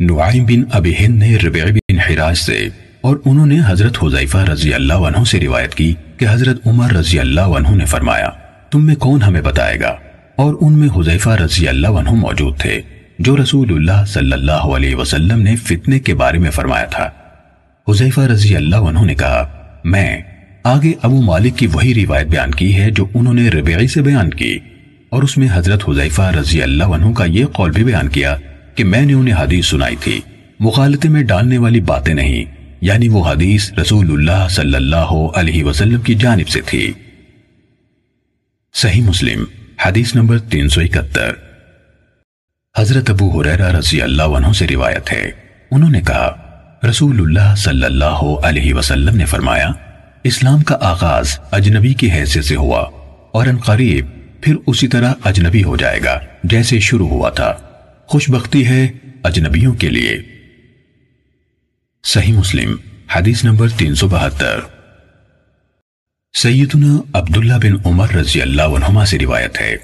نعیم بن ابی ہند نے ربیع بن حراج سے اور انہوں نے حضرت حضیفہ رضی اللہ عنہ سے روایت کی کہ حضرت عمر رضی اللہ عنہ نے فرمایا، تم میں کون ہمیں بتائے گا؟ اور ان میں حضیفہ رضی اللہ عنہ موجود تھے، جو رسول اللہ صلی اللہ علیہ وسلم نے فتنے کے بارے میں فرمایا تھا۔ حضیفہ رضی اللہ عنہ نے کہا، میں آگے ابو مالک کی وہی روایت بیان کی ہے جو انہوں نے ربیعی سے بیان کی، اور اس میں حضرت حضیفہ رضی اللہ عنہ کا یہ قول بھی بیان کیا کہ میں نے انہیں حدیث سنائی تھی۔ مخالطے میں ڈالنے والی باتیں نہیں یعنی وہ حدیث رسول اللہ صلی اللہ علیہ وسلم کی جانب سے تھی۔ صحیح مسلم، حدیث نمبر تین سو اکتر حضرت ابو حریرہ رضی اللہ عنہ سے روایت ہے۔ انہوں نے کہا، رسول اللہ صلی اللہ علیہ وسلم نے فرمایا، اسلام کا آغاز اجنبی کی حیثیت سے ہوا اور ان قریب پھر اسی طرح اجنبی ہو جائے گا، جیسے شروع ہوا تھا۔ خوش بختی ہے اجنبیوں کے لیے۔ صحیح مسلم، حدیث نمبر تین سو بہتر۔ سیدنا عبداللہ بن عمر رضی اللہ عنہما سے روایت ہے۔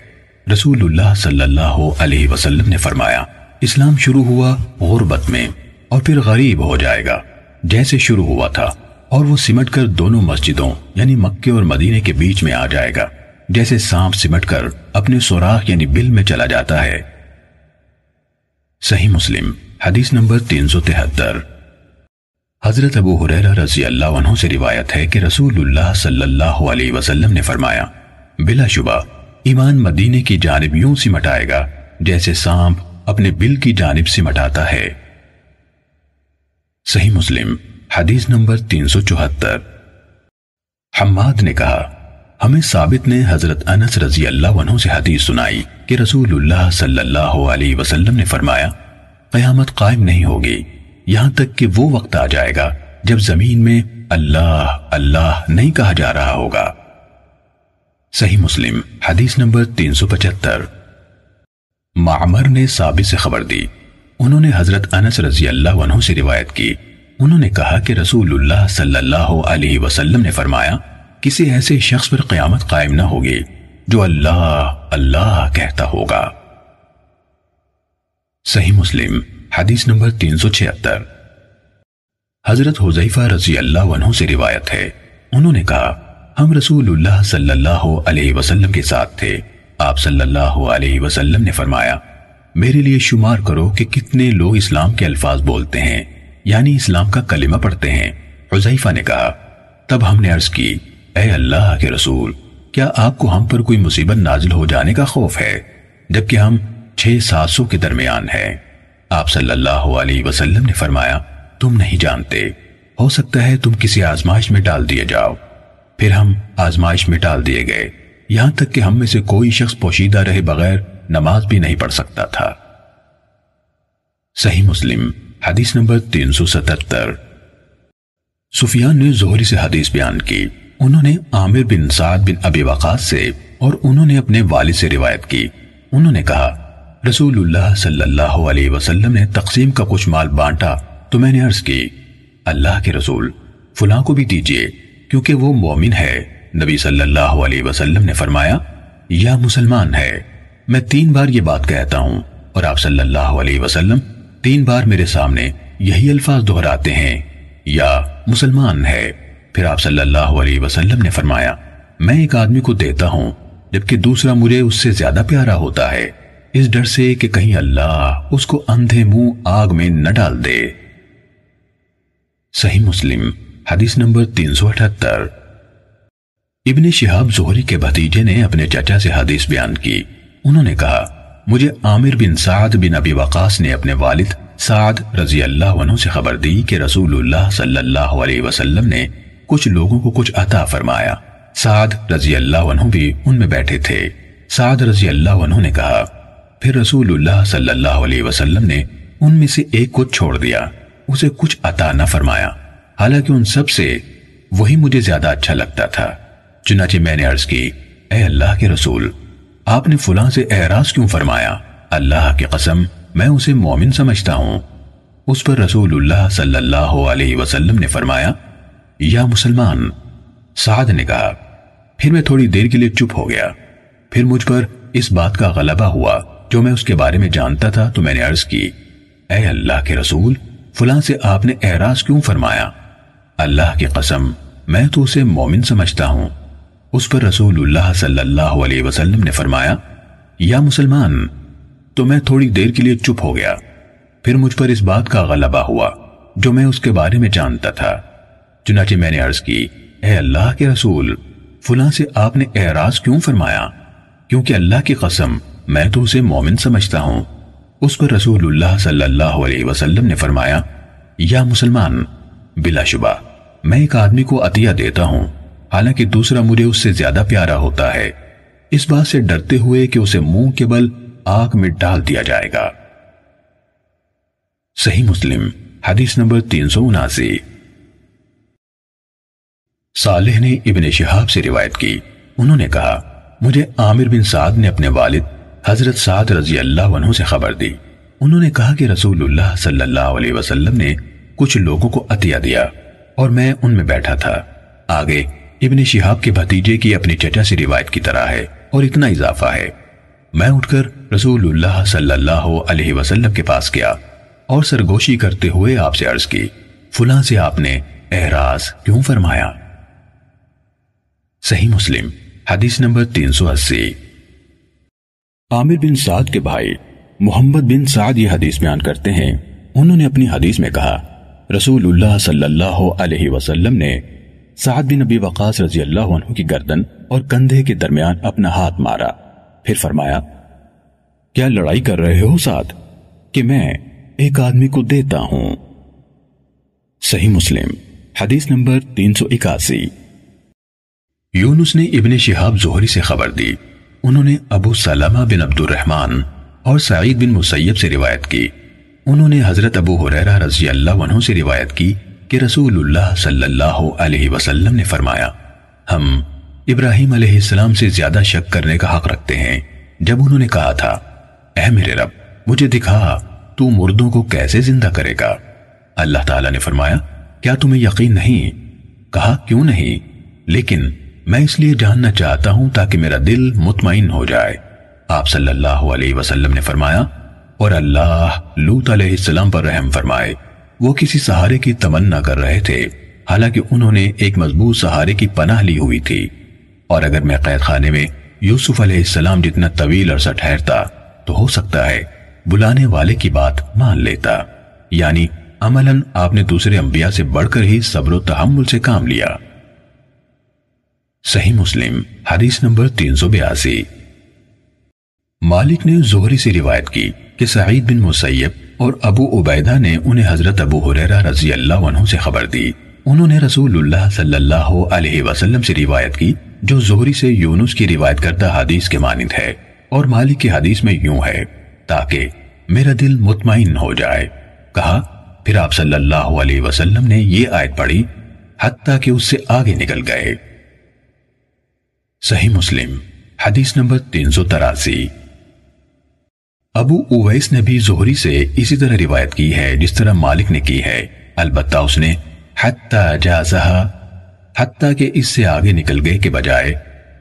رسول اللہ صلی اللہ علیہ وسلم نے فرمایا، اسلام شروع ہوا غربت میں اور پھر غریب ہو جائے گا۔ جیسے شروع ہوا تھا، اور وہ سمٹ کر دونوں مسجدوں یعنی مکے اور مدینے کے بیچ میں آ جائے گا۔ جیسے سانپ سمٹ کر اپنے سوراخ یعنی بل میں چلا جاتا ہے۔ صحیح مسلم، حدیث نمبر تین سو تہتر۔ حضرت ابو حریرہ رضی اللہ عنہ سے روایت ہے کہ رسول اللہ صلی اللہ علیہ وسلم نے فرمایا، بلا شبہ، ایمان مدینے کی جانب یوں سمٹائے گا جیسے سانپ اپنے بل کی جانب سمٹاتا ہے۔ صحیح مسلم، حدیث نمبر تین سو چوہتر۔ حماد نے کہا ہمیں ثابت نے حضرت انس رضی اللہ عنہ سے حدیث سنائی کہ رسول اللہ صلی اللہ علیہ وسلم نے فرمایا، قیامت قائم نہیں ہوگی، یہاں تک کہ وہ وقت آ جائے گا جب زمین میں اللہ اللہ نہیں کہا جا رہا ہوگا۔ صحیح مسلم، حدیث نمبر تین سو پچہتر۔ معمر نے ثابت سے خبر دی۔ انہوں نے حضرت انس رضی اللہ عنہ سے روایت کی۔ انہوں نے کہا کہ رسول اللہ صلی اللہ علیہ وسلم نے فرمایا کسی ایسے شخص پر قیامت قائم نہ ہوگی جو اللہ اللہ کہتا ہوگا۔ صحیح مسلم، حدیث نمبر تین سو چھتر حضرت حضیفہ رضی اللہ عنہ سے روایت ہے۔ انہوں نے کہا، ہم رسول اللہ صلی اللہ علیہ وسلم کے ساتھ تھے۔ آپ صلی اللہ علیہ وسلم نے فرمایا، میرے لیے شمار کرو کہ کتنے لوگ اسلام کے الفاظ بولتے ہیں یعنی اسلام کا کلمہ پڑھتے ہیں۔ حضیفہ نے کہا، تب ہم نے عرض کی اے اللہ کے رسول، کیا آپ کو ہم پر کوئی مصیبت نازل ہو جانے کا خوف ہے؟ جبکہ ہم چھ سات سو کے درمیان ہیں۔ آپ صلی اللہ علیہ وسلم نے فرمایا، تم نہیں جانتے۔ ہو سکتا ہے تم کسی آزمائش میں ڈال دیے جاؤ۔ پھر ہم آزمائش میں ڈال دیے گئے۔ یہاں تک کہ ہم میں سے کوئی شخص پوشیدہ رہے بغیر نماز بھی نہیں پڑھ سکتا تھا۔ صحیح مسلم، حدیث نمبر تین سو ستتر۔ سفیان نے زہری سے حدیث بیان کی۔ انہوں نے عامر بن سعد بن ابی وقاص سے اور انہوں نے اپنے والد سے روایت کی۔ انہوں نے کہا، رسول اللہ صلی اللہ علیہ وسلم نے تقسیم کا کچھ مال بانٹا تو میں نے عرض کی، اللہ کے رسول، فلاں کو بھی دیجیے، کیونکہ وہ مومن ہے۔ نبی صلی اللہ علیہ وسلم نے فرمایا، یا مسلمان ہے، میں تین بار یہ بات کہتا ہوں اور آپ صلی اللہ علیہ وسلم تین بار میرے سامنے یہی الفاظ دہراتے ہیں، یا مسلمان ہے۔ پھر آپ صلی اللہ علیہ وسلم نے فرمایا، میں ایک آدمی کو دیتا ہوں، جبکہ دوسرا مجھے اس سے زیادہ پیارا ہوتا ہے۔ اس ڈر سے کہ کہیں اللہ اس کو اندھے منہ آگ میں نہ ڈال دے۔ صحیح مسلم، حدیث نمبر تین سو اٹھتر۔ ابن شہاب زہری کے بھتیجے نے اپنے چچا سے حدیث بیان کی۔ انہوں نے کہا، مجھے عامر بن سعد بن ابی وقاص نے اپنے والد سعد رضی اللہ عنہ سے خبر دی کہ رسول اللہ صلی اللہ علیہ وسلم نے کچھ لوگوں کو کچھ عطا فرمایا۔ سعد رضی اللہ عنہ بھی ان میں بیٹھے تھے۔ سعد رضی اللہ عنہ نے کہا، پھر رسول اللہ صلی اللہ علیہ وسلم نے ان میں سے ایک کو چھوڑ دیا۔ اسے کچھ عطا نہ فرمایا۔ حالانکہ ان سب سے وہی مجھے زیادہ اچھا لگتا تھا۔ چنانچہ میں نے عرض کی، اے اللہ کے رسول، آپ نے فلاں سے اعراض کیوں فرمایا؟ اللہ کی قسم، میں اسے مومن سمجھتا ہوں۔ اس پر رسول اللہ صلی اللہ علیہ وسلم نے فرمایا یا مسلمان؟ سعد نے کہا، پھر میں تھوڑی دیر کے لیے چپ ہو گیا۔ پھر مجھ پر اس بات کا غلبہ ہوا جو میں اس کے بارے میں جانتا تھا تو میں نے عرض کی، اے اللہ کے رسول، فلاں سے آپ نے اعراض کیوں فرمایا؟ اللہ کی قسم، میں تو اسے مومن سمجھتا ہوں۔ اس پر رسول اللہ صلی اللہ علیہ وسلم نے فرمایا، یا مسلمان، تو میں تھوڑی دیر کے لیے چپ ہو گیا۔ پھر مجھ پر اس بات کا غلبہ ہوا جو میں اس کے بارے میں جانتا تھا۔ چنانچہ میں نے عرض کی، اے اللہ کے رسول، فلاں سے آپ نے اعراض کیوں فرمایا؟ کیونکہ اللہ کی قسم، میں تو اسے مومن سمجھتا ہوں۔ اس پر رسول اللہ صلی اللہ علیہ وسلم نے فرمایا، یا مسلمان، بلا شبہ، میں ایک آدمی کو عطیہ دیتا ہوں۔ حالانکہ دوسرا مجھے اس سے زیادہ پیارا ہوتا ہے۔ اس بات سے ڈرتے ہوئے کہ اسے منہ کے بل آگ میں ڈال دیا جائے گا۔ صحیح مسلم، حدیث نمبر تین سو اناسی۔ صالح نے ابن شہاب سے روایت کی۔ انہوں نے کہا، مجھے عامر بن سعد نے اپنے والد حضرت سعد رضی اللہ عنہ سے خبر دی۔ انہوں نے کہا کہ رسول اللہ صلی اللہ علیہ وسلم نے کچھ لوگوں کو عطیہ دیا اور میں ان میں بیٹھا تھا۔ آگے، ابن شہاب کے بھتیجے کی اپنی چچا سے روایت کی طرح ہے اور اتنا اضافہ ہے۔ میں اٹھ کر رسول اللہ صلی اللہ علیہ وسلم کے پاس گیا اور سرگوشی کرتے ہوئے آپ سے عرض کی، فلاں سے آپ نے احراز کیوں فرمایا؟ صحیح مسلم، حدیث نمبر تین سو اسی۔ عامر بن سعد کے بھائی محمد بن سعد یہ حدیث بیان کرتے ہیں۔ انہوں نے اپنی حدیث میں کہا، رسول اللہ صلی اللہ علیہ وسلم نے سعد بن نبی وقاص رضی اللہ عنہ کی گردن اور کندھے کے درمیان اپنا ہاتھ مارا۔ پھر فرمایا، کیا لڑائی کر رہے ہو سعد؟ کہ میں ایک آدمی کو دیتا ہوں۔ صحیح مسلم، حدیث نمبر تین سو اکاسی۔ یونس نے ابن شہاب زہری سے خبر دی۔ انہوں نے ابو سلامہ بن عبد الرحمن اور سعید بن مسیب سے روایت کی۔ انہوں نے حضرت ابو حریرہ رضی اللہ عنہ سے روایت کی کہ رسول اللہ صلی اللہ علیہ وسلم نے فرمایا، ہم ابراہیم علیہ السلام سے زیادہ شک کرنے کا حق رکھتے ہیں۔ جب انہوں نے کہا تھا، اے میرے رب، مجھے دکھا، تو مردوں کو کیسے زندہ کرے گا؟ اللہ تعالیٰ نے فرمایا، کیا تمہیں یقین نہیں؟ کہا، کیوں نہیں؟ لیکن میں اس لیے جاننا چاہتا ہوں تاکہ میرا دل مطمئن ہو جائے۔ آپ صلی اللہ علیہ وسلم نے فرمایا، اور اللہ لوت علیہ السلام پر رحم فرمائے۔ وہ کسی سہارے کی تمنا کر رہے تھے۔ حالانکہ انہوں نے ایک مضبوط سہارے کی پناہ لی ہوئی تھی۔ اور اگر میں قید خانے میں یوسف علیہ السلام جتنا طویل عرصہ ٹھہرتا، تو ہو سکتا ہے بلانے والے کی بات مان لیتا۔ یعنی عملاً آپ نے دوسرے انبیاء سے بڑھ کر ہی صبر و تحمل سے کام لیا۔ صحیح مسلم، حدیث نمبر تین سو بیاسی۔ مالک نے زہری سے روایت کی کہ سعید بن مسیب اور ابو عبیدہ نے انہیں حضرت ابو حریرہ رضی اللہ عنہ سے خبر دی۔ انہوں نے رسول اللہ صلی اللہ علیہ وسلم سے روایت کی جو زہری سے یونس کی روایت کردہ حدیث کے مانند ہے اور مالک کی حدیث میں یوں ہے، تاکہ میرا دل مطمئن ہو جائے۔ کہا، پھر آپ صلی اللہ علیہ وسلم نے یہ آیت پڑھی، حتیٰ کہ اس سے آگے نکل گئے۔ صحیح مسلم، حدیث نمبر تین سو تراسی۔ ابو اویس نے بھی زہری سے اسی طرح روایت کی ہے جس طرح مالک نے کی ہے۔ البتہ اس نے حتی جازہا، حتی کہ اس سے آگے نکل گئے کے بجائے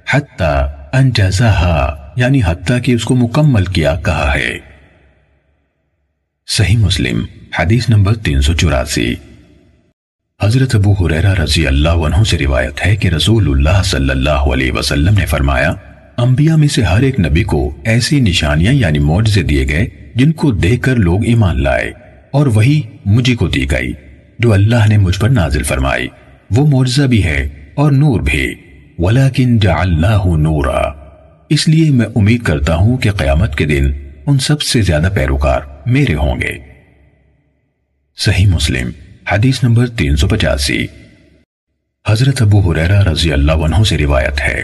حتی انجازہا یعنی حتی کہ اس کو مکمل کیا کہا ہے۔ صحیح مسلم، حدیث نمبر تین سو چوراسی۔ حضرت ابو حریرہ رضی اللہ عنہ سے روایت ہے کہ رسول اللہ صلی اللہ علیہ وسلم نے فرمایا، انبیاء میں سے ہر ایک نبی کو ایسی نشانیاں یعنی معجزے دیے گئے جن کو دیکھ کر لوگ ایمان لائے اور وہی مجھے کو دی گئی، جو اللہ نے مجھ پر نازل فرمائی۔ وہ معجزہ بھی ہے اور نور بھی۔ وَلَكِنْ جَعَلْنَاهُ نُورًا۔ اس لیے میں امید کرتا ہوں کہ قیامت کے دن ان سب سے زیادہ پیروکار میرے ہوں گے۔ صحیح مسلم۔ حدیث نمبر تین سو پچاسی۔ حضرت ابو حریرہ رضی اللہ عنہ سے روایت ہے۔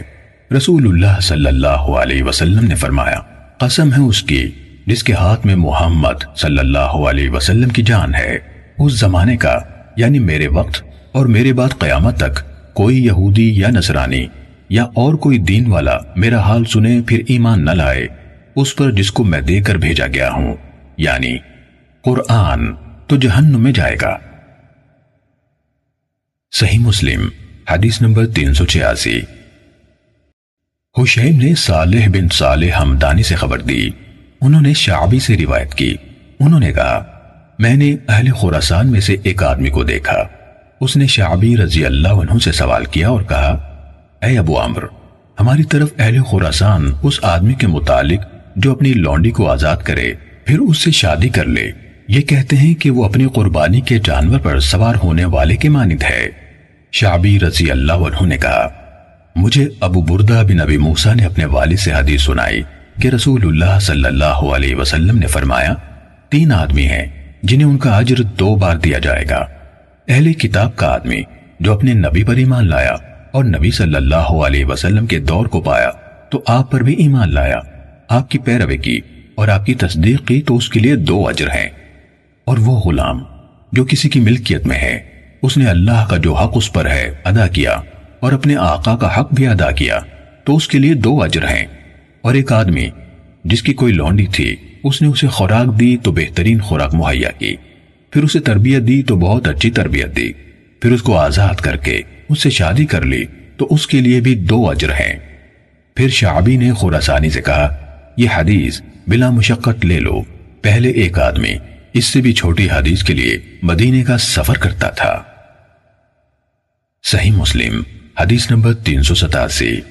رسول اللہ صلی اللہ علیہ وسلم نے فرمایا، قسم ہے اس کی جس کے ہاتھ میں محمد صلی اللہ علیہ وسلم کی جان ہے۔ اس زمانے کا یعنی میرے وقت اور میرے بعد قیامت تک، کوئی یہودی یا نصرانی یا اور کوئی دین والا میرا حال سنے پھر ایمان نہ لائے۔ اس پر جس کو میں دے کر بھیجا گیا ہوں یعنی قرآن تو جہنم میں جائے گا۔ صحیح مسلم، حدیث نمبر تین سو چھیاسی۔ حشیم نے صالح بن صالح حمدانی سے خبر دی۔ انہوں نے شعبی سے روایت کی۔ انہوں نے کہا، میں نے اہل خوراسان میں سے ایک آدمی کو دیکھا۔ اس نے شعبی رضی اللہ عنہ سے سوال کیا اور کہا، اے ابو عمر ہماری طرف اہل خوراسان اس آدمی کے متعلق جو اپنی لونڈی کو آزاد کرے، پھر اس سے شادی کر لے۔ یہ کہتے ہیں کہ وہ اپنی قربانی کے جانور پر سوار ہونے والے کے مانند ہے۔ شعبی رضی اللہ عنہ نے کہا، مجھے ابو بردہ بن ابی موسیٰ نے اپنے والد سے حدیث سنائی کہ رسول اللہ صلی اللہ علیہ وسلم نے فرمایا، تین آدمی ہیں جنہیں ان کا عجر دو بار دیا جائے گا۔ اہل کتاب کا آدمی جو اپنے نبی پر ایمان لایا اور نبی صلی اللہ علیہ وسلم کے دور کو پایا، تو آپ پر بھی ایمان لایا۔ آپ کی پیروے کی اور آپ کی تصدیق کی تو اس کے لیے دو عجر ہیں۔ اور وہ غلام جو کسی کی ملکیت میں ہے، اس نے اللہ کا جو حق اس پر ہے ادا کیا اور اپنے آقا کا حق بھی ادا کیا۔ تو اس کے لیے دو عجر ہیں۔ اور ایک آدمی جس کی کوئی لونڈی تھی، اس نے اسے خوراک دی تو بہترین خوراک مہیا کی۔ پھر اسے تربیت دی تو بہت اچھی تربیت دی۔ پھر اس کو آزاد کر کے اس سے شادی کر لی تو اس کے لیے بھی دو عجر ہیں۔ پھر شعبی نے خوراسانی سے کہا، یہ حدیث بلا مشقت لے لو۔ پہلے ایک آدمی اس سے بھی چھوٹی حدیث کے لیے مدینے کا سفر کرتا تھا۔ صحیح مسلم، حدیث نمبر تین سو ستاسی۔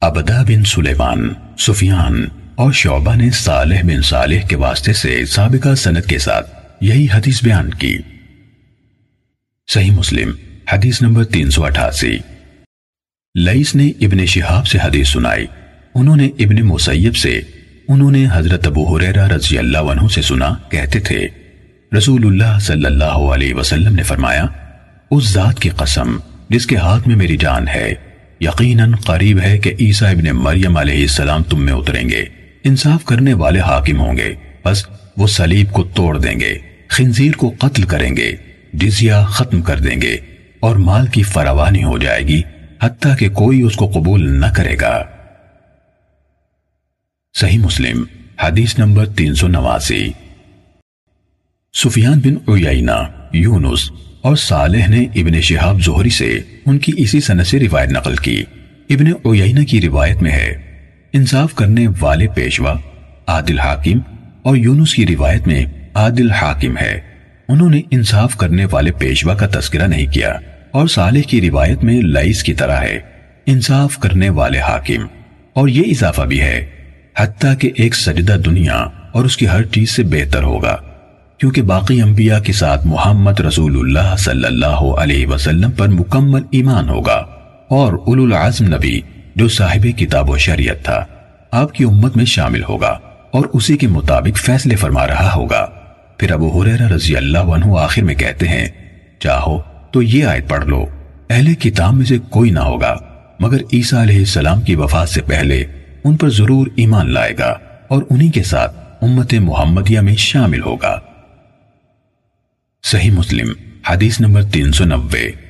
ابدا بن سلیمان، سفیان اور شعبہ نے صالح بن صالح کے واسطے سے سابقہ سنت کے ساتھ یہی حدیث بیان کی۔ صحیح مسلم، حدیث نمبر تین سو اٹھاسی۔ لئیس نے ابن شہاب سے حدیث سنائی۔ انہوں نے ابن مسیب سے انہوں نے حضرت ابو حریرہ رضی اللہ عنہ سے سنا، کہتے تھے رسول اللہ صلی اللہ علیہ وسلم نے فرمایا، اس ذات کی قسم جس کے ہاتھ میں میری جان ہے، یقیناً قریب ہے کہ عیسیٰ ابن مریم علیہ السلام تم میں اتریں گے۔ انصاف کرنے والے حاکم ہوں گے۔ بس وہ صلیب کو توڑ دیں گے، خنزیر کو قتل کریں گے، جزیہ ختم کر دیں گے اور مال کی فراوانی ہو جائے گی، حتیٰ کہ کوئی اس کو قبول نہ کرے گا۔ صحیح مسلم، حدیث نمبر تین سو نواسی۔ سفیان بن عیینہ، یونس اور صالح نے ابن شہاب زہری سے ان کی اسی سنت سے روایت نقل کی۔ ابن عیینہ کی روایت میں ہے، انصاف کرنے والے پیشوا عادل حاکم اور یونس کی روایت میں عادل حاکم ہے۔ انہوں نے انصاف کرنے والے پیشوا کا تذکرہ نہیں کیا اور صالح کی روایت میں لائس کی طرح ہے، انصاف کرنے والے حاکم۔ اور یہ اضافہ بھی ہے حتیٰ کہ ایک سجدہ دنیا اور اس کی ہر چیز سے بہتر ہوگا، کیونکہ باقی انبیاء کے ساتھ محمد رسول اللہ صلی اللہ علیہ وسلم پر مکمل ایمان ہوگا اور اولو العظم نبی، جو صاحب کتاب و شریعت تھا، آپ کی امت میں شامل ہوگا اور اسی کے مطابق فیصلے فرما رہا ہوگا۔ پھر ابو حریرہ رضی اللہ عنہ آخر میں کہتے ہیں، چاہو تو یہ آیت پڑھ لو، اہل کتاب میں سے کوئی نہ ہوگا، مگر عیسیٰ علیہ السلام کی وفات سے پہلے ان پر ضرور ایمان لائے گا اور انہی کے ساتھ امت محمدیہ میں شامل ہوگا۔ صحیح مسلم، حدیث نمبر تین سو نوے۔